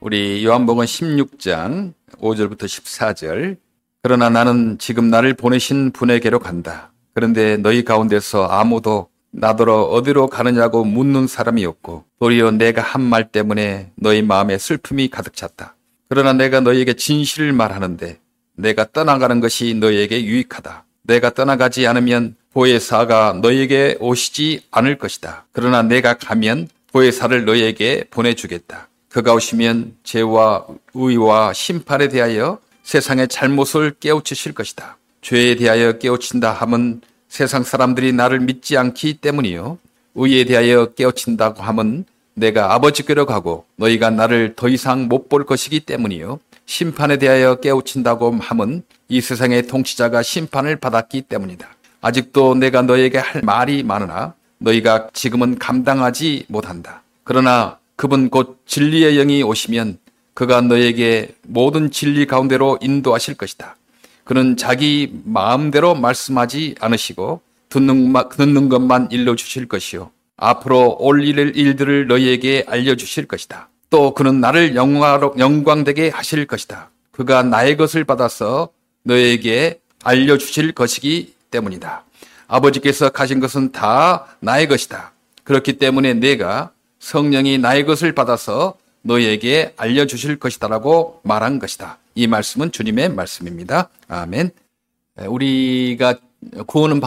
우리 요한복음 16장 5절부터 14절. 그러나 나는 지금 나를 보내신 분에게로 간다. 그런데 너희 가운데서 아무도 나더러 어디로 가느냐고 묻는 사람이 없고 도리어 내가 한 말 때문에 너희 마음에 슬픔이 가득 찼다. 그러나 내가 너희에게 진실을 말하는데 내가 떠나가는 것이 너희에게 유익하다. 내가 떠나가지 않으면 보혜사가 너희에게 오시지 않을 것이다. 그러나 내가 가면 보혜사를 너희에게 보내주겠다. 그가 오시면 죄와 의와 심판에 대하여 세상의 잘못을 깨우치실 것이다. 죄에 대하여 깨우친다 함은 세상 사람들이 나를 믿지 않기 때문이요. 의에 대하여 깨우친다고 함은 내가 아버지께로 가고 너희가 나를 더 이상 못 볼 것이기 때문이요. 심판에 대하여 깨우친다고 함은 이 세상의 통치자가 심판을 받았기 때문이다. 아직도 내가 너에게 할 말이 많으나 너희가 지금은 감당하지 못한다. 그러나 그분 곧 진리의 영이 오시면 그가 너에게 모든 진리 가운데로 인도하실 것이다. 그는 자기 마음대로 말씀하지 않으시고 듣는, 듣는 것만 일러주실 것이요. 앞으로 올 일들을 너희에게 알려주실 것이다. 또 그는 나를 영광, 영광되게 하실 것이다. 그가 나의 것을 받아서 너에게 알려주실 것이기 때문이다. 아버지께서 가신 것은 다 나의 것이다. 그렇기 때문에 내가 성령이 나의 것을 받아서 너에게 알려주실 것이다라고 말한 것이다. 이 말씀은 주님의 말씀입니다. 아멘. 우리가 구원은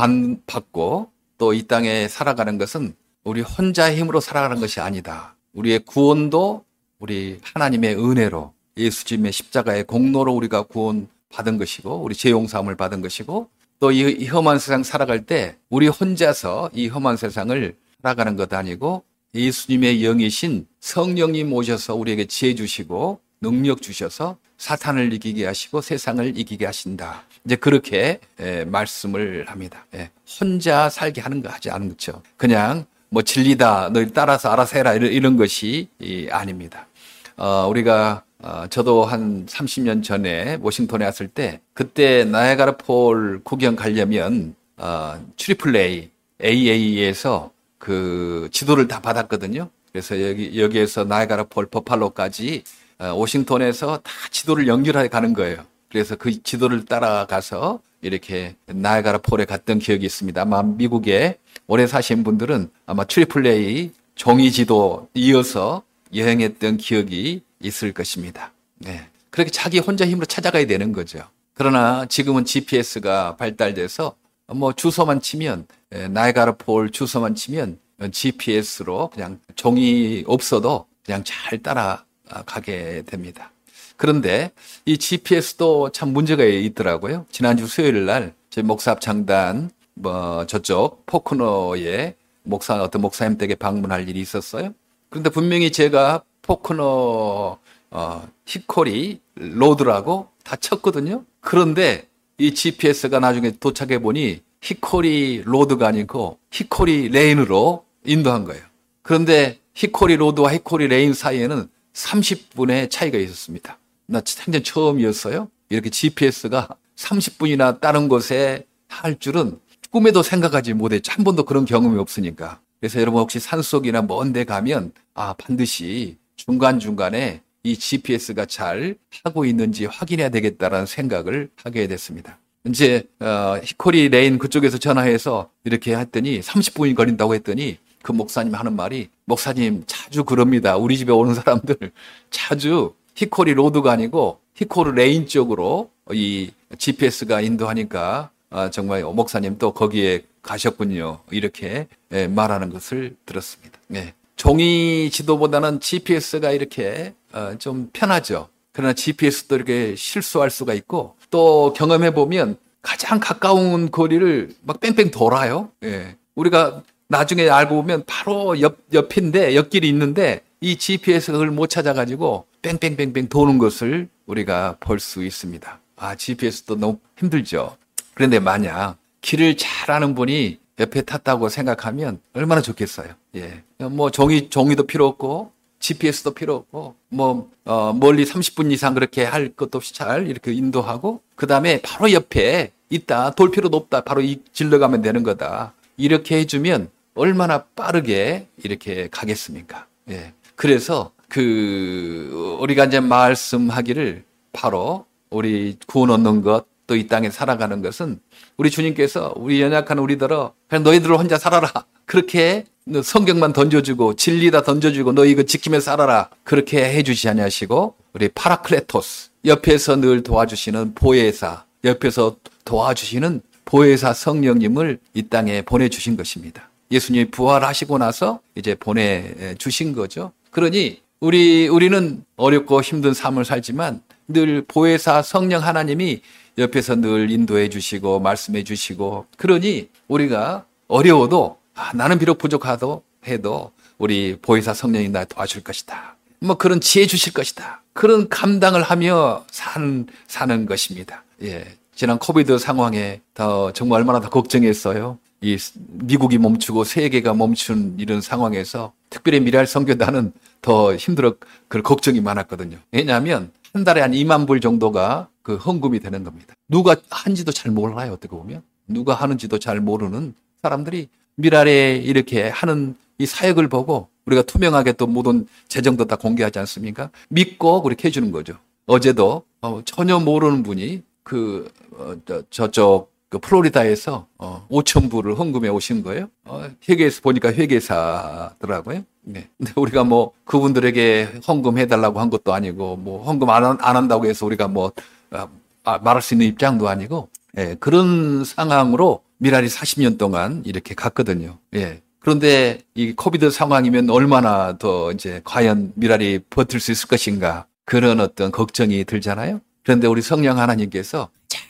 받고 또 이 땅에 살아가는 것은 우리 혼자의 힘으로 살아가는 것이 아니다. 우리의 구원도 우리 하나님의 은혜로 예수님의 십자가의 공로로 우리가 구원 받은 것이고 우리 죄 용서함을 받은 것이고 또 이 험한 세상 살아갈 때 우리 혼자서 이 험한 세상을 살아가는 것 아니고 예수님의 영이신 성령님 오셔서 우리에게 지혜 주시고 능력 주셔서 사탄을 이기게 하시고 세상을 이기게 하신다. 이제 그렇게 에, 말씀을 합니다. 예, 혼자 살게 하는 거 하지 않은 거죠. 그냥 뭐 진리다, 너희 따라서 알아서 해라 이런, 이런 것이 이, 아닙니다. 어, 우리가 어, 저도 한 30년 전에 워싱턴에 왔을 때 그때 나이아가라 Fall 구경 가려면 어, Triple A, AA에서 그 지도를 다 받았거든요. 그래서 여기 여기에서 나이아가라 Fall 버팔로까지 어, 워싱턴에서 다 지도를 연결해 가는 거예요. 그래서 그 지도를 따라가서 이렇게 나이아가라 Fall에 갔던 기억이 있습니다. 아마 미국에 오래 사신 분들은 아마 Triple A 종이 지도 이어서 여행했던 기억이 있을 것입니다. 네. 그렇게 자기 혼자 힘으로 찾아가야 되는 거죠. 그러나 지금은 GPS가 발달돼서 뭐 주소만 치면 나이가라 폴 주소만 치면 GPS로 그냥 종이 없어도 그냥 잘 따라가게 됩니다. 그런데 이 GPS도 참 문제가 있더라고요. 지난주 수요일 날 저희 목사 장단 뭐 저쪽 포크노에 목사 어떤 목사님 댁에 방문할 일이 있었어요. 그런데 분명히 제가 포크노 어, Hickory Road라고 다 쳤거든요. 그런데 이 GPS가 나중에 도착해 보니 Hickory Road가 아니고 Hickory Lane으로 인도한 거예요. 그런데 Hickory Road와 Hickory Lane 사이에는 30분의 차이가 있었습니다. 나 생전 처음이었어요. 이렇게 GPS가 30분이나 다른 곳에 할 줄은 꿈에도 생각하지 못했죠. 한 번도 그런 경험이 없으니까. 그래서 여러분 혹시 산속이나 먼 데 가면 아 반드시 중간중간에 이 GPS가 잘 하고 있는지 확인해야 되겠다라는 생각을 하게 됐습니다. 이제 어, Hickory Lane 그쪽에서 전화해서 이렇게 했더니 30분이 걸린다고 했더니 그 목사님 하는 말이 목사님 자주 그럽니다. 우리 집에 오는 사람들 자주 Hickory Road가 아니고 Hickory Lane 쪽으로 이 GPS가 인도하니까 아, 정말 목사님 또 거기에 가셨군요. 이렇게 예, 말하는 것을 들었습니다. 예. 종이 지도보다는 GPS가 이렇게 어, 좀 편하죠. 그러나 GPS도 이렇게 실수할 수가 있고 또 경험해 보면 가장 가까운 거리를 막 뺑뺑 돌아요. 예. 우리가 나중에 알고 보면 바로 옆 옆인데 옆길이 있는데 이 GPS가 그걸 못 찾아가지고 뺑뺑뺑뺑 도는 것을 우리가 볼 수 있습니다. 아 GPS도 너무 힘들죠. 그런데 만약 길을 잘 아는 분이 옆에 탔다고 생각하면 얼마나 좋겠어요. 예. 뭐 종이, 종이도 필요 없고, GPS도 필요 없고, 뭐, 어, 멀리 30분 이상 그렇게 할 것도 없이 잘 이렇게 인도하고, 그 다음에 바로 옆에 있다. 돌 필요도 없다. 바로 이 질러 가면 되는 거다. 이렇게 해주면 얼마나 빠르게 이렇게 가겠습니까? 예. 그래서 그 우리가 이제 말씀하기를 바로 우리 구원 얻는 것, 또 이 땅에 살아가는 것은 우리 주님께서 우리 연약한 우리들어 그냥 너희들 혼자 살아라. 그렇게 성경만 던져주고 진리다 던져주고 너희 이거 지키며 살아라. 그렇게 해주시 아니하시고 우리 파라클레토스 옆에서 늘 도와주시는 보혜사 옆에서 도와주시는 보혜사 성령님을 이 땅에 보내주신 것입니다. 예수님이 부활하시고 나서 이제 보내주신 거죠. 그러니 우리 우리는 어렵고 힘든 삶을 살지만 늘 보혜사 성령 하나님이 옆에서 늘 인도해 주시고 말씀해 주시고 그러니 우리가 어려워도 아, 나는 비록 부족하도 해도 우리 보혜사 성령이 나 도와줄 것이다. 뭐 그런 지혜 주실 것이다. 그런 감당을 하며 산, 사는 것입니다. 예. 지난 코비드 상황에 더 정말 얼마나 더 걱정했어요. 이 미국이 멈추고 세계가 멈춘 이런 상황에서 특별히 미랄 선교단은 더 힘들어 그 걱정이 많았거든요. 왜냐하면 한 달에 한 2만 불 정도가 그 헌금이 되는 겁니다. 누가 한지도 잘 몰라요. 어떻게 보면 누가 하는지도 잘 모르는 사람들이 미랄에 이렇게 하는 이 사역을 보고 우리가 투명하게 또 모든 재정도 다 공개하지 않습니까? 믿고 그렇게 해주는 거죠. 어제도 어, 전혀 모르는 분이 그 어, 저, 저쪽 그 플로리다에서 어, 5천 불을 헌금해 오신 거예요. 어, 회계에서 보니까 회계사더라고요. 네. 근데 우리가 뭐 그분들에게 헌금해 달라고 한 것도 아니고 뭐 헌금 안, 안 한다고 해서 우리가 뭐 아, 아, 말할 수 있는 입장도 아니고 예, 그런 상황으로 미랄이 40년 동안 이렇게 갔거든요. 예. 그런데 이 코비드 상황이면 얼마나 더 이제 과연 미랄이 버틸 수 있을 것인가 그런 어떤 걱정이 들잖아요. 그런데 우리 성령 하나님께서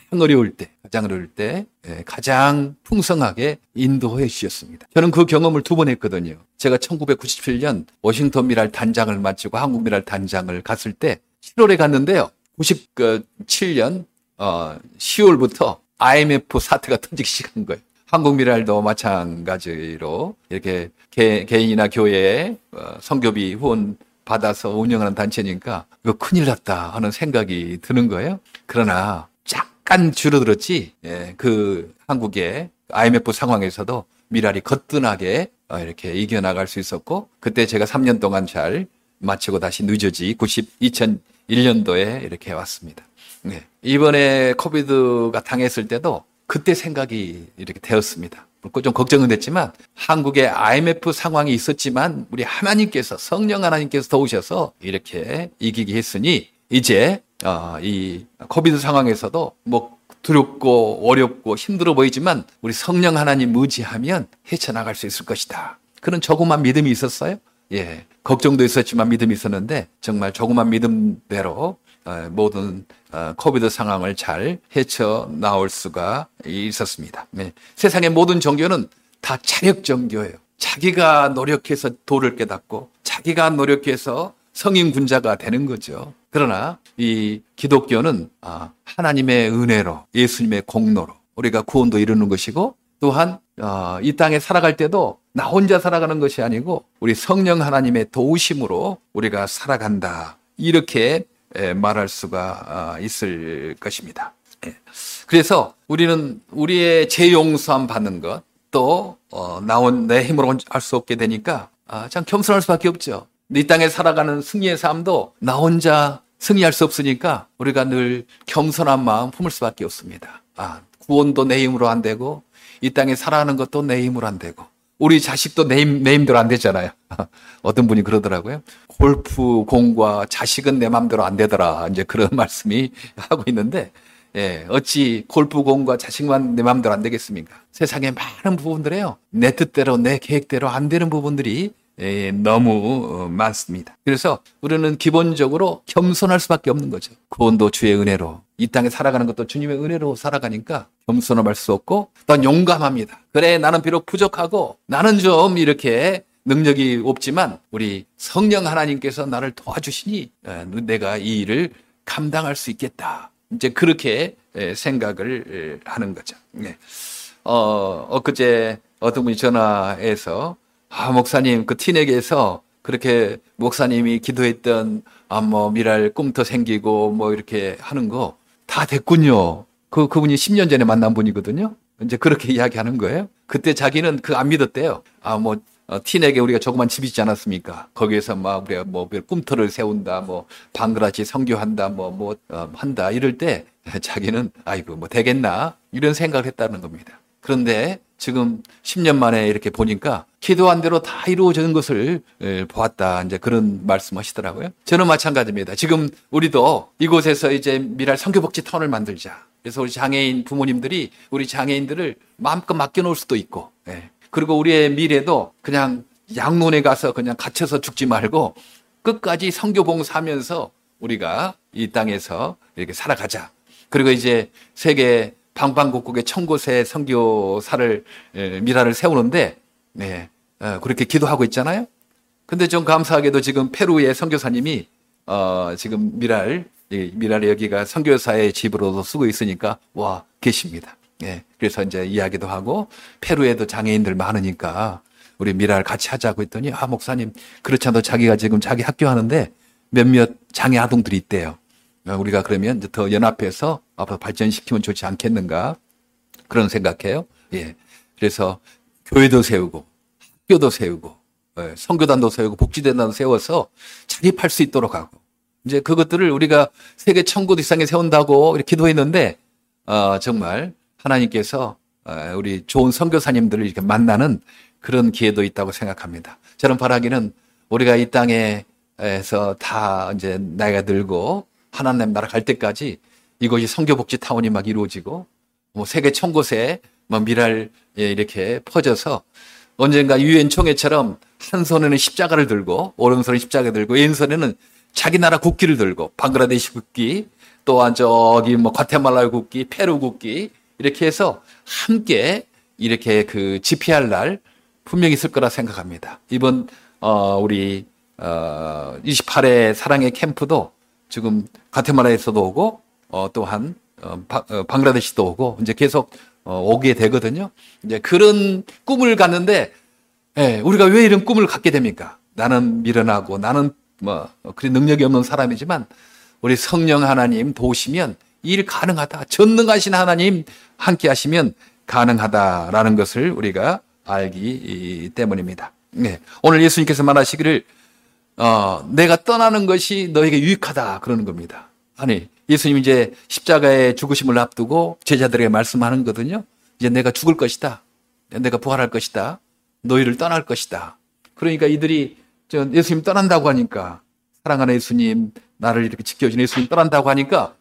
가장 어려울 때, 가장 어려울 때 예, 가장 풍성하게 인도해 주셨습니다. 저는 그 경험을 두 번 했거든요. 제가 1997년 워싱턴 미랄 단장을 마치고 한국 미랄 단장을 갔을 때 7월에 갔는데요. 97년 어, 10월부터 IMF 사태가 터지기 시작한 거예요. 한국 미랄도 마찬가지로 이렇게 개, 인이나 교회에 어, 성교비 후원 받아서 운영하는 단체니까 이거 큰일 났다 하는 생각이 드는 거예요. 그러나 약간 줄어들었지. 예, 그 한국의 IMF 상황에서도 미랄이 거뜬하게 어, 이렇게 이겨나갈 수 있었고 그때 제가 3년 동안 잘 마치고 다시 늦어지 90, 2001년도에 이렇게 왔습니다. 네. 이번에 코비드가 당했을 때도 그때 생각이 이렇게 되었습니다. 좀 걱정은 됐지만 한국의 IMF 상황이 있었지만 우리 하나님께서 성령 하나님께서 도우셔서 이렇게 이기게 했으니 이제 어, 이 코비드 상황에서도 뭐 두렵고 어렵고 힘들어 보이지만 우리 성령 하나님 의지하면 헤쳐나갈 수 있을 것이다. 그런 조그만 믿음이 있었어요. 예. 걱정도 있었지만 믿음이 있었는데 정말 조그만 믿음대로 어, 모든 어, 코비드 상황을 잘 헤쳐 나올 수가 있었습니다. 네. 세상의 모든 종교는 다 자력 종교예요. 자기가 노력해서 도를 깨닫고 자기가 노력해서 성인 군자가 되는 거죠. 그러나 이 기독교는 아, 하나님의 은혜로 예수님의 공로로 우리가 구원도 이루는 것이고 또한 어, 이 땅에 살아갈 때도 나 혼자 살아가는 것이 아니고 우리 성령 하나님의 도우심으로 우리가 살아간다. 이렇게 말할 수가 아, 있을 것입니다. 예. 그래서 우리는 우리의 재용서함 받는 것, 또 어, 나온 내 힘으로 할 수 없게 되니까 아, 참 겸손할 수밖에 없죠. 이 땅에 살아가는 승리의 삶도 나 혼자 승리할 수 없으니까 우리가 늘 겸손한 마음 품을 수밖에 없습니다. 아, 구원도 내 힘으로 안 되고 이 땅에 살아가는 것도 내 힘으로 안 되고 우리 자식도 내 힘대로 안 되잖아요. 어떤 분이 그러더라고요. 골프 공과 자식은 내 마음대로 안 되더라. 이제 그런 말씀이 하고 있는데, 예, 어찌 골프 공과 자식만 내 마음대로 안 되겠습니까? 세상에 많은 부분들에요. 내 뜻대로, 내 계획대로 안 되는 부분들이 예, 너무 어, 많습니다. 그래서 우리는 기본적으로 겸손할 수밖에 없는 거죠. 구원도 주의 은혜로 이 땅에 살아가는 것도 주님의 은혜로 살아가니까 겸손함할 수 없고 또 용감합니다. 그래 나는 비록 부족하고 나는 좀 이렇게 능력이 없지만 우리 성령 하나님께서 나를 도와주시니 어, 내가 이 일을 감당할 수 있겠다. 이제 그렇게 생각을 하는 거죠. 네. 어, 엊그제 어떤 분이 전화해서 아, 목사님, 그 티넥에서 그렇게 목사님이 기도했던, 아, 뭐, 미랄 꿈터 생기고, 뭐, 이렇게 하는 거 다 됐군요. 그, 그분이 10년 전에 만난 분이거든요. 이제 그렇게 이야기하는 거예요. 그때 자기는 그 안 믿었대요. 아, 뭐, 어, 티넥에 우리가 조그만 집 있지 않았습니까? 거기에서 막 우리가 뭐 꿈틀을 세운다, 뭐 방그라치 성교한다, 뭐 뭐 어, 한다 이럴 때 자기는 아이고 뭐 되겠나 이런 생각을 했다는 겁니다. 그런데 지금 10년 만에 이렇게 보니까 기도한 대로 다 이루어지는 것을 예, 보았다. 이제 그런 말씀하시더라고요. 저는 마찬가지입니다. 지금 우리도 이곳에서 이제 미랄 성교복지 타운을 만들자. 그래서 우리 장애인 부모님들이 우리 장애인들을 마음껏 맡겨놓을 수도 있고, 예. 그리고 우리의 미래도 그냥 양론에 가서 그냥 갇혀서 죽지 말고 끝까지 성교봉사하면서 우리가 이 땅에서 이렇게 살아가자. 그리고 이제 세계 방방곡곡의 천곳에 성교사를 미라를 세우는데 네, 어, 그렇게 기도하고 있잖아요. 근데 좀 감사하게도 지금 페루의 선교사님이 어, 지금 미랄 미랄 여기가 선교사의 집으로도 쓰고 있으니까 와 계십니다. 예. 그래서 이제 이야기도 하고 페루에도 장애인들 많으니까 우리 미랄 같이 하자고 했더니 아 목사님 그렇지 않아도 자기가 지금 자기 학교 하는데 몇몇 장애 아동들이 있대요. 어, 우리가 그러면 더 연합해서 앞으로 발전시키면 좋지 않겠는가 그런 생각해요. 예. 그래서 교회도 세우고 학교도 세우고 예. 성교단도 세우고 복지대단도 세워서 자립할 수 있도록 하고 이제 그것들을 우리가 세계 천국 이상에 세운다고 이렇게 기도했는데 어, 정말 하나님께서 어, 우리 좋은 선교사님들을 이렇게 만나는 그런 기회도 있다고 생각합니다. 저는 바라기는 우리가 이 땅에서 다 이제 나이가 들고 하나님 나라 갈 때까지 이것이 성교복지 타운이 막 이루어지고 뭐 세계 천곳에 뭐 미랄 예, 이렇게 퍼져서 언젠가 유엔 총회처럼 한 손에는 십자가를 들고 오른손에 십자가 들고 왼손에는 자기 나라 국기를 들고 방글라데시 국기 또한 저기 뭐 과테말라 국기 페루 국기 이렇게 해서 함께 이렇게 그 집회할 날 분명히 있을 거라 생각합니다. 이번 어 우리 어 28회 사랑의 캠프도 지금 가테마라에서도 오고 어 또한 어, 어, 방글라데시도 오고 이제 계속 어, 오게 되거든요. 이제 그런 꿈을 갖는데 예, 우리가 왜 이런 꿈을 갖게 됩니까? 나는 미련하고 나는 뭐 그리 능력이 없는 사람이지만 우리 성령 하나님 도우시면 일 가능하다. 전능하신 하나님 함께 하시면 가능하다라는 것을 우리가 알기 때문입니다. 네. 오늘 예수님께서 말하시기를 어, 내가 떠나는 것이 너에게 유익하다 그러는 겁니다. 아니 예수님 이제 십자가의 죽으심을 앞두고 제자들에게 말씀하는 거거든요. 이제 내가 죽을 것이다. 내가 부활할 것이다. 너희를 떠날 것이다. 그러니까 이들이 저 예수님 떠난다고 하니까 사랑하는 예수님 나를 이렇게 지켜주는 예수님 떠난다고 하니까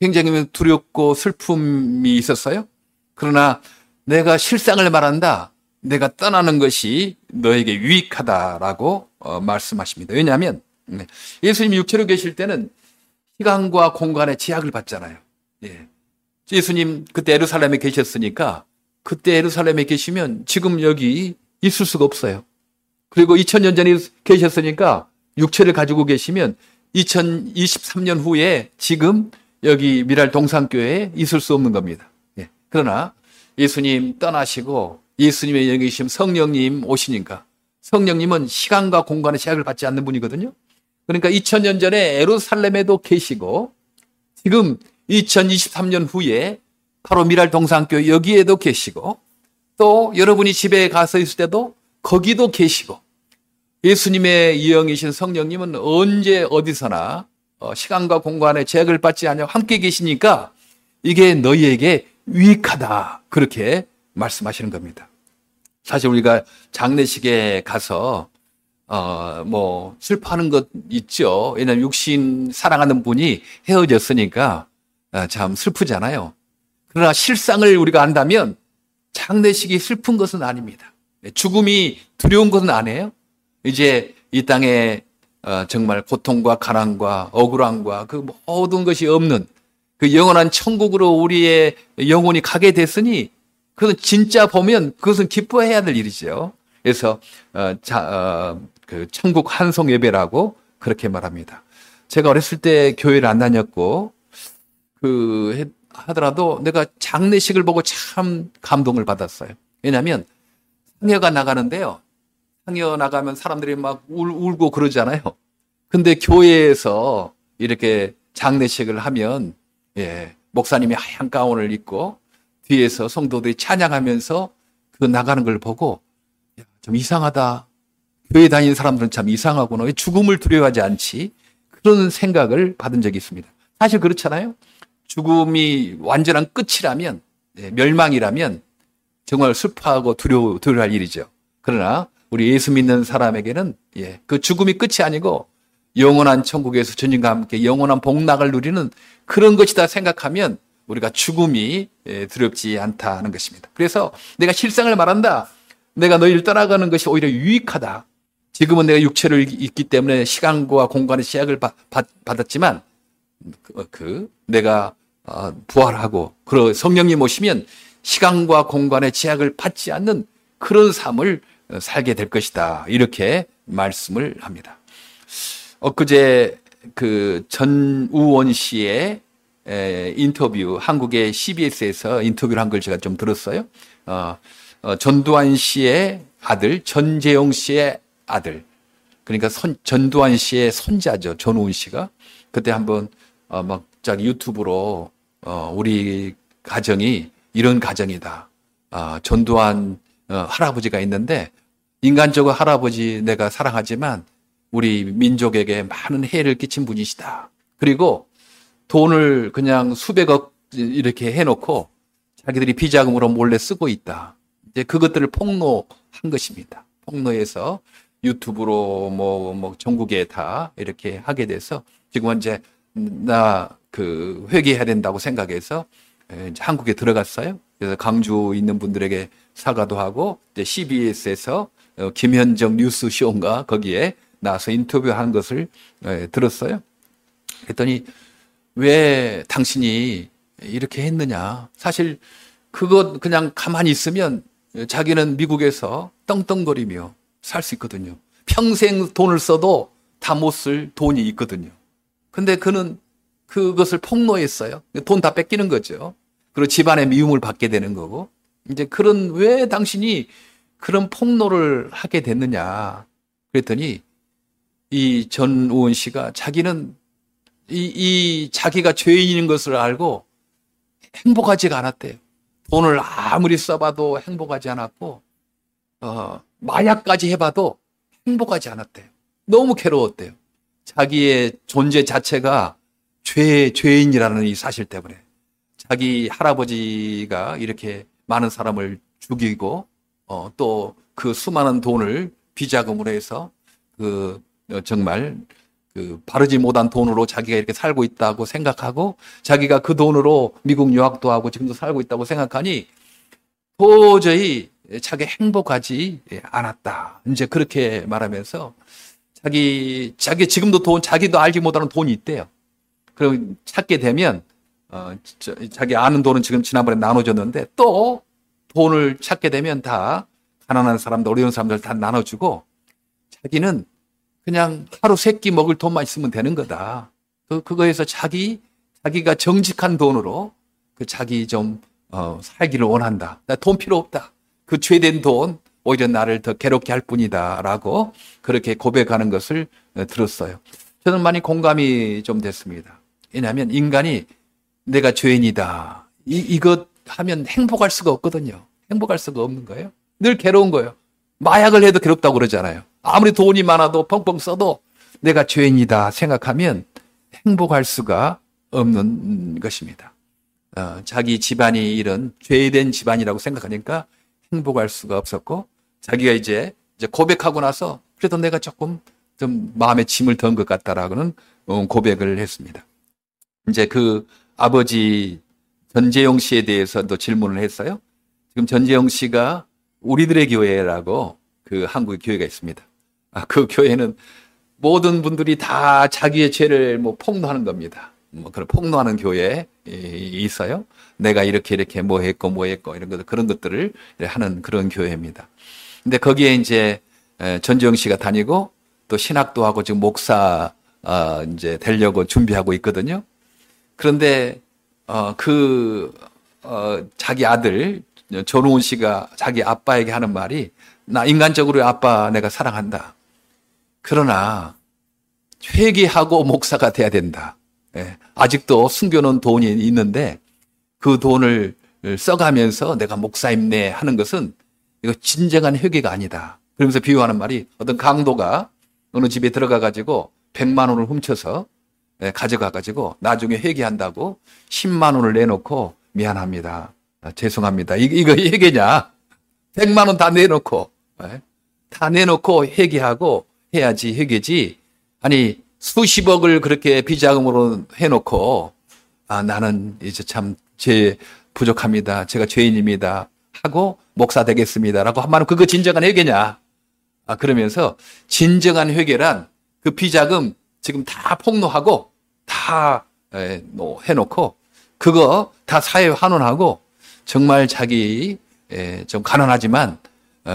굉장히 두렵고 슬픔이 있었어요. 그러나 내가 실상을 말한다. 내가 떠나는 것이 너에게 유익하다라고 어, 말씀하십니다. 왜냐하면 네, 예수님 육체로 계실 때는 시간과 공간의 제약을 받잖아요. 예. 예수님 그때 에루살렘에 계셨으니까 그때 에루살렘에 계시면 지금 여기 있을 수가 없어요. 그리고 2000년 전에 계셨으니까 육체를 가지고 계시면 2023년 후에 지금 여기 미랄 동산교회에 있을 수 없는 겁니다. 예. 그러나 예수님 떠나시고 예수님의 계신 성령님 오시니까 성령님은 시간과 공간의 제약을 받지 않는 분이거든요. 그러니까 2000년 전에 에루살렘에도 계시고 지금 2023년 후에 바로 미랄 동산교회 여기에도 계시고 또 여러분이 집에 가서 있을 때도 거기도 계시고 예수님의 영이신 성령님은 언제 어디서나 어, 시간과 공간의 제약을 받지 않냐 함께 계시니까 이게 너희에게 유익하다 그렇게 말씀하시는 겁니다. 사실 우리가 장례식에 가서 어 뭐 슬퍼하는 것 있죠. 왜냐하면 육신 사랑하는 분이 헤어졌으니까 어, 참 슬프잖아요. 그러나 실상을 우리가 안다면 장례식이 슬픈 것은 아닙니다. 죽음이 두려운 것은 아니에요. 이제 이 땅에 어, 정말 고통과 가난과 억울함과 그 모든 것이 없는 그 영원한 천국으로 우리의 영혼이 가게 됐으니 그것은 진짜 보면 그것은 기뻐해야 될 일이죠. 그래서 어, 자, 어, 그 천국 한송 예배라고 그렇게 말합니다. 제가 어렸을 때 교회를 안 다녔고 그 하더라도 내가 장례식을 보고 참 감동을 받았어요. 왜냐하면 상여가 나가는데요. 상여 나가면 사람들이 막 울, 울고 그러잖아요. 근데 교회에서 이렇게 장례식을 하면 예, 목사님이 하얀 가운을 입고 뒤에서 성도들이 찬양하면서 그 나가는 걸 보고 좀 이상하다. 교회 다니는 사람들은 참 이상하구나. 왜 죽음을 두려워하지 않지? 그런 생각을 받은 적이 있습니다. 사실 그렇잖아요. 죽음이 완전한 끝이라면, 네, 멸망이라면 정말 슬퍼하고 두려워, 두려워할 일이죠. 그러나 우리 예수 믿는 사람에게는 예, 그 죽음이 끝이 아니고 영원한 천국에서 주님과 함께 영원한 복락을 누리는 그런 것이다 생각하면 우리가 죽음이 예, 두렵지 않다는 것입니다. 그래서 내가 실상을 말한다. 내가 너희를 떠나가는 것이 오히려 유익하다. 지금은 내가 육체를 있기 때문에 시간과 공간의 제약을 받았지만 그, 그 내가 어, 부활하고 그 성령님 오시면 시간과 공간의 제약을 받지 않는 그런 삶을 살게 될 것이다. 이렇게 말씀을 합니다. 엊그제 그 전우원 씨의 인터뷰, 한국의 CBS에서 인터뷰를 한 걸 제가 좀 들었어요. 어, 어, 전두환 씨의 아들, 전재용 씨의 아들. 그러니까 선, 전두환 씨의 손자죠. 전우원 씨가. 그때 한번, 어, 막, 짝 유튜브로, 어, 우리 가정이 이런 가정이다. 아, 전두환 어, 할아버지가 있는데, 인간적으로 할아버지 내가 사랑하지만, 우리 민족에게 많은 해를 끼친 분이시다. 그리고 돈을 그냥 수백억 이렇게 해놓고 자기들이 비자금으로 몰래 쓰고 있다. 이제 그것들을 폭로한 것입니다. 폭로해서 유튜브로 뭐, 뭐 전국에 다 이렇게 하게 돼서 지금은 이제 나 그 회개해야 된다고 생각해서 이제 한국에 들어갔어요. 그래서 강주 있는 분들에게 사과도 하고 이제 CBS에서 어, 김현정 뉴스 쇼인가 거기에 나와서 인터뷰한 것을 들었어요. 그랬더니 왜 당신이 이렇게 했느냐. 사실 그것 그냥 가만히 있으면 자기는 미국에서 떵떵거리며 살 수 있거든요. 평생 돈을 써도 다 못 쓸 돈이 있거든요. 근데 그는 그것을 폭로했어요. 돈 다 뺏기는 거죠. 그리고 집안의 미움을 받게 되는 거고. 이제 그런 왜 당신이 그런 폭로를 하게 됐느냐. 그랬더니 이 전우원 씨가 자기는 이, 이 자기가 죄인인 것을 알고 행복하지가 않았대요. 돈을 아무리 써봐도 행복하지 않았고, 어, 마약까지 해봐도 행복하지 않았대요. 너무 괴로웠대요. 자기의 존재 자체가 죄, 죄인이라는 이 사실 때문에. 자기 할아버지가 이렇게 많은 사람을 죽이고, 어, 또 그 수많은 돈을 비자금으로 해서 그 어, 정말 그 바르지 못한 돈으로 자기가 이렇게 살고 있다고 생각하고 자기가 그 돈으로 미국 유학도 하고 지금도 살고 있다고 생각하니 도저히 자기 행복하지 않았다. 이제 그렇게 말하면서 자기 자기 지금도 돈 자기도 알지 못하는 돈이 있대요. 그럼 찾게 되면 어, 자기 아는 돈은 지금 지난번에 나눠줬는데 또 돈을 찾게 되면 다 가난한 사람들 어려운 사람들 다 나눠주고 자기는 그냥 하루 세 끼 먹을 돈만 있으면 되는 거다. 그, 그거에서 자기, 자기가 정직한 돈으로 그 자기 좀, 어, 살기를 원한다. 나 돈 필요 없다. 그 죄된 돈, 오히려 나를 더 괴롭게 할 뿐이다. 라고 그렇게 고백하는 것을 어, 들었어요. 저는 많이 공감이 좀 됐습니다. 왜냐하면 인간이 내가 죄인이다. 이, 이것 하면 행복할 수가 없거든요. 행복할 수가 없는 거예요. 늘 괴로운 거예요. 마약을 해도 괴롭다고 그러잖아요. 아무리 돈이 많아도 펑펑 써도 내가 죄인이다 생각하면 행복할 수가 없는 것입니다. 어, 자기 집안이 이런 죄된 집안이라고 생각하니까 행복할 수가 없었고 자기가 이제 이제 고백하고 나서 그래도 내가 조금 좀 마음에 짐을 던 것 같다라고는 어, 고백을 했습니다. 이제 그 아버지 전재용 씨에 대해서도 질문을 했어요. 지금 전재용 씨가 우리들의 교회라고 그 한국의 교회가 있습니다. 아, 그 교회는 모든 분들이 다 자기의 죄를 뭐 폭로하는 겁니다. 뭐 그런 폭로하는 교회 있어요. 내가 이렇게 이렇게 뭐 했고 뭐 했고 이런 것 그런 것들을 하는 그런 교회입니다. 근데 거기에 이제 전지영 씨가 다니고 또 신학도 하고 지금 목사 어 이제 되려고 준비하고 있거든요. 그런데 어그 어 자기 아들 전우훈 씨가 자기 아빠에게 하는 말이 나 인간적으로 아빠 내가 사랑한다. 그러나 회개하고 목사가 돼야 된다. 예, 아직도 숨겨놓은 돈이 있는데 그 돈을 써가면서 내가 목사임네 하는 것은 이거 진정한 회개가 아니다. 그러면서 비유하는 말이 어떤 강도가 어느 집에 들어가 가지고 100만 원을 훔쳐서 예, 가져가 가지고 나중에 회개한다고 10만 원을 내놓고 미안합니다. 아, 죄송합니다. 이, 이거 회개냐? 100만 원 다 내놓고 예? 다 내놓고 회개하고 해야지 회개지. 아니 수십억을 그렇게 비자금으로 해놓고 아 나는 이제 참죄 부족합니다. 제가 죄인입니다. 하고 목사 되겠습니다라고 한마는 그거 진정한 회개냐? 아 그러면서 진정한 회개란 그 비자금 지금 다 폭로하고 다 해놓고 그거 다 사회 환원하고 정말 자기 좀 가난하지만 어,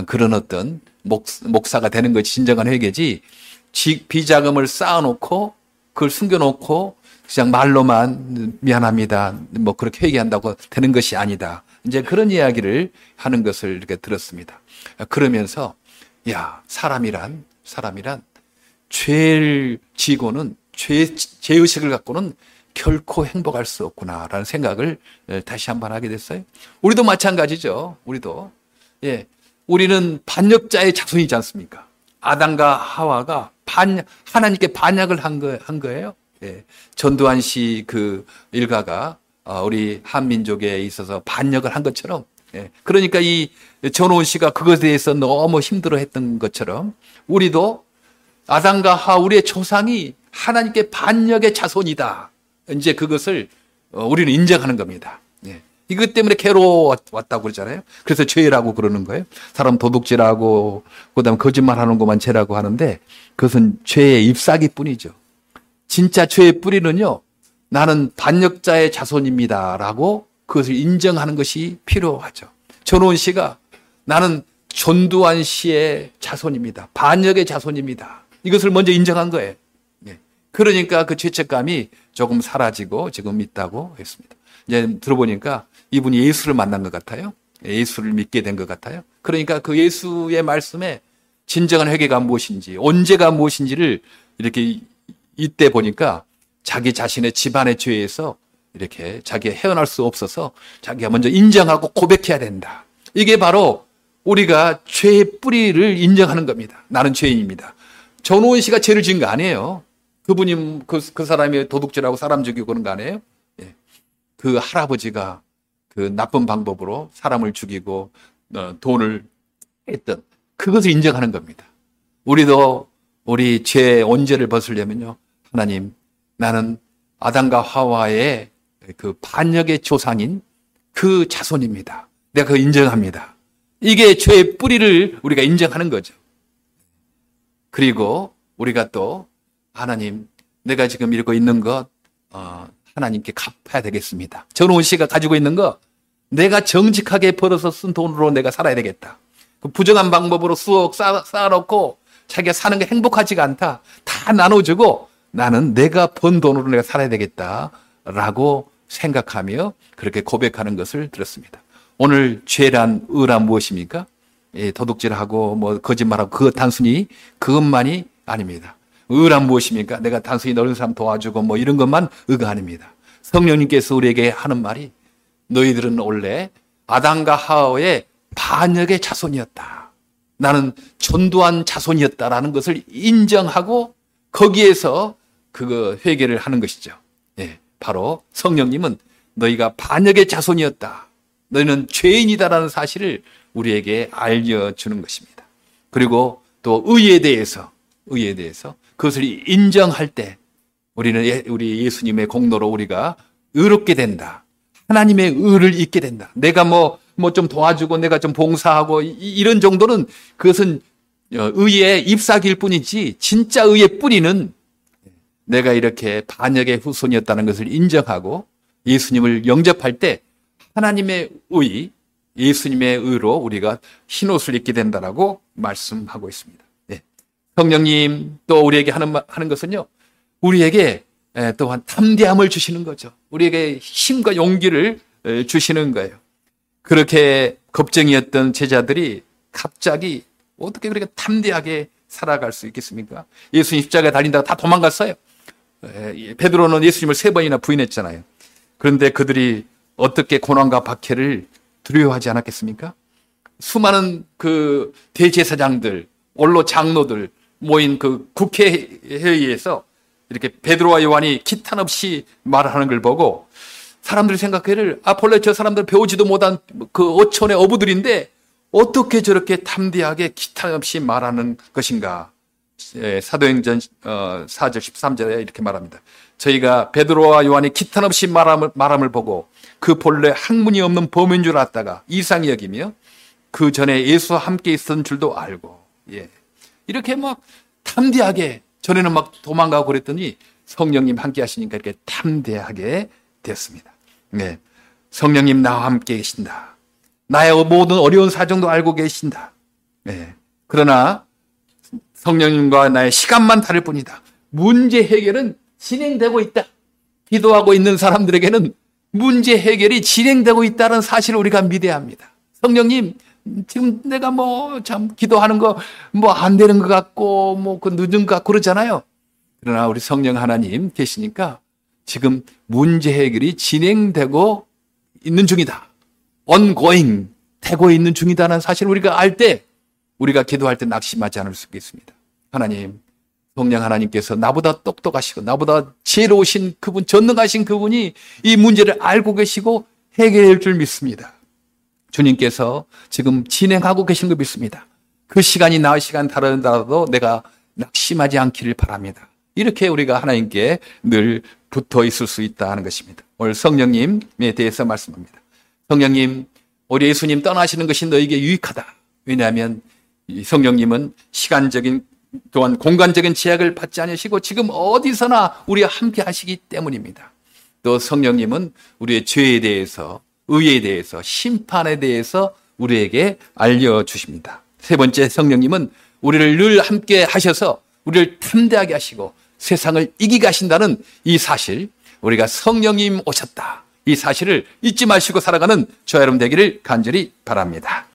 그런 어떤 목, 목사가 되는 것이 진정한 회개지 비자금을 쌓아놓고 그걸 숨겨놓고 그냥 말로만 미안합니다. 뭐 그렇게 회개한다고 되는 것이 아니다. 이제 그런 이야기를 하는 것을 이렇게 들었습니다. 그러면서 야 사람이란 사람이란 죄를 지고는 죄 죄의식을 갖고는 결코 행복할 수 없구나라는 생각을 다시 한번 하게 됐어요. 우리도 마찬가지죠. 우리도 예 우리는 반역자의 자손이지 않습니까? 아담과 하와가 반, 하나님께 반역을 한, 거, 한 거예요. 예. 전두환 씨 그 일가가 어, 우리 한민족에 있어서 반역을 한 것처럼 예. 그러니까 이 전호원 씨가 그것에 대해서 너무 힘들어 했던 것처럼 우리도 아담과 하와 우리의 조상이 하나님께 반역의 자손이다. 이제 그것을 어, 우리는 인정하는 겁니다. 예. 이것 때문에 괴로웠다고 그러잖아요. 그래서 죄라고 그러는 거예요. 사람 도둑질하고 그다음 거짓말하는 것만 죄라고 하는데 그것은 죄의 잎사귀 뿐이죠. 진짜 죄의 뿌리는요. 나는 반역자의 자손입니다라고 그것을 인정하는 것이 필요하죠. 전원 씨가 나는 전두환 씨의 자손입니다. 반역의 자손입니다. 이것을 먼저 인정한 거예요. 네. 그러니까 그 죄책감이 조금 사라지고 지금 있다고 했습니다. 이제 들어보니까 이분이 예수를 만난 것 같아요. 예수를 믿게 된 것 같아요. 그러니까 그 예수의 말씀에 진정한 회개가 무엇인지, 언제가 무엇인지를 이렇게 이때 보니까 자기 자신의 집안의 죄에서 이렇게 자기가 헤어날 수 없어서 자기가 먼저 인정하고 고백해야 된다. 이게 바로 우리가 죄의 뿌리를 인정하는 겁니다. 나는 죄인입니다. 전호원 씨가 죄를 지은 거 아니에요. 그분이 그, 그 사람이 도둑질하고 사람 죽이고 그런 거 아니에요? 예. 그 할아버지가 그 나쁜 방법으로 사람을 죽이고 어, 돈을 했던 그것을 인정하는 겁니다. 우리도 우리 죄 원죄를 벗으려면요. 하나님, 나는 아담과 하와의 그 반역의 조상인 그 자손입니다. 내가 그 인정합니다. 이게 죄의 뿌리를 우리가 인정하는 거죠. 그리고 우리가 또 하나님, 내가 지금 이러고 있는 것 어, 하나님께 갚아야 되겠습니다. 전호훈 씨가 가지고 있는 거 내가 정직하게 벌어서 쓴 돈으로 내가 살아야 되겠다. 그 부정한 방법으로 수억 쌓아, 쌓아놓고 자기가 사는 게 행복하지가 않다. 다 나눠주고 나는 내가 번 돈으로 내가 살아야 되겠다 라고 생각하며 그렇게 고백하는 것을 들었습니다. 오늘 죄란 의란 무엇입니까? 예, 도둑질하고 뭐 거짓말하고 그것 단순히 그것만이 아닙니다. 의란 무엇입니까? 내가 단순히 너른 사람 도와주고 뭐 이런 것만 의가 아닙니다. 성령님께서 우리에게 하는 말이 너희들은 원래 아담과 하와의 반역의 자손이었다. 나는 전두환 자손이었다라는 것을 인정하고 거기에서 그거 회개를 하는 것이죠. 예, 바로 성령님은 너희가 반역의 자손이었다. 너희는 죄인이다라는 사실을 우리에게 알려주는 것입니다. 그리고 또 의에 대해서, 의에 대해서 그것을 인정할 때 우리는 예, 우리 예수님의 공로로 우리가 의롭게 된다. 하나님의 의를 잊게 된다. 내가 뭐, 뭐 좀 도와주고 내가 좀 봉사하고 이 런 정도는 그것은 어, 의의 잎사귀일 뿐이지 진짜 의의 뿌리는 내가 이렇게 반역의 후손이었다는 것을 인정하고 예수님을 영접할 때 하나님의 의, 예수님의 의로 우리가 흰옷을 입게 된다라고 말씀하고 있습니다. 네. 성령님 또 우리에게 하는, 하는 것은요, 우리에게 또한 담대함을 주시는 거죠. 우리에게 힘과 용기를 주시는 거예요. 그렇게 겁쟁이였던 제자들이 갑자기 어떻게 그렇게 담대하게 살아갈 수 있겠습니까? 예수님 십자가에 달린다가 다 도망갔어요. 베드로는 예수님을 세 번이나 부인했잖아요. 그런데 그들이 어떻게 고난과 박해를 두려워하지 않았겠습니까? 수많은 그 대제사장들, 원로 장로들 모인 그 국회회의에서 이렇게 베드로와 요한이 기탄 없이 말하는 걸 보고 사람들이 생각하기를 아폴레 저 사람들 배우지도 못한 그 어촌의 어부들인데 어떻게 저렇게 탐대하게 기탄 없이 말하는 것인가. 예, 사도행전 4절 13절에 이렇게 말합니다. 저희가 베드로와 요한이 기탄 없이 말함을, 말함을 보고 그 본래 학문이 없는 범인 줄 알았다가 이상히 여기며 그 전에 예수와 함께 있었던 줄도 알고 예. 이렇게 막 탐대하게 전에는 막 도망가고 그랬더니 성령님 함께 하시니까 이렇게 탐대하게 됐습니다. 네. 성령님 나와 함께 계신다. 나의 모든 어려운 사정도 알고 계신다. 네. 그러나 성령님과 나의 시간만 다를 뿐이다. 문제 해결은 진행되고 있다. 기도하고 있는 사람들에게는 문제 해결이 진행되고 있다는 사실을 우리가 믿어야 합니다. 성령님, 지금 내가 뭐 참 기도하는 거 뭐 안 되는 것 같고 뭐 그 늦은 것 같고 그러잖아요. 그러나 우리 성령 하나님 계시니까 지금 문제 해결이 진행되고 있는 중이다. ongoing 되고 있는 중이다는 사실 우리가 알 때 우리가 기도할 때 낙심하지 않을 수 있겠습니다. 하나님, 성령 하나님께서 나보다 똑똑하시고 나보다 지혜로우신 그분, 전능하신 그분이 이 문제를 알고 계시고 해결할 줄 믿습니다. 주님께서 지금 진행하고 계신 거 믿습니다. 그 시간이 나의 시간 다르더라도 내가 낙심하지 않기를 바랍니다. 이렇게 우리가 하나님께 늘 붙어 있을 수 있다 하는 것입니다. 오늘 성령님에 대해서 말씀합니다. 성령님, 우리 예수님 떠나시는 것이 너에게 유익하다. 왜냐하면 성령님은 시간적인 또한 공간적인 제약을 받지 않으시고 지금 어디서나 우리와 함께 하시기 때문입니다. 또 성령님은 우리의 죄에 대해서, 의에 대해서, 심판에 대해서 우리에게 알려 주십니다. 세 번째 성령님은 우리를 늘 함께 하셔서 우리를 탐대하게 하시고 세상을 이기게 하신다는 이 사실, 우리가 성령님 오셨다. 이 사실을 잊지 마시고 살아가는 저 여러분 되기를 간절히 바랍니다.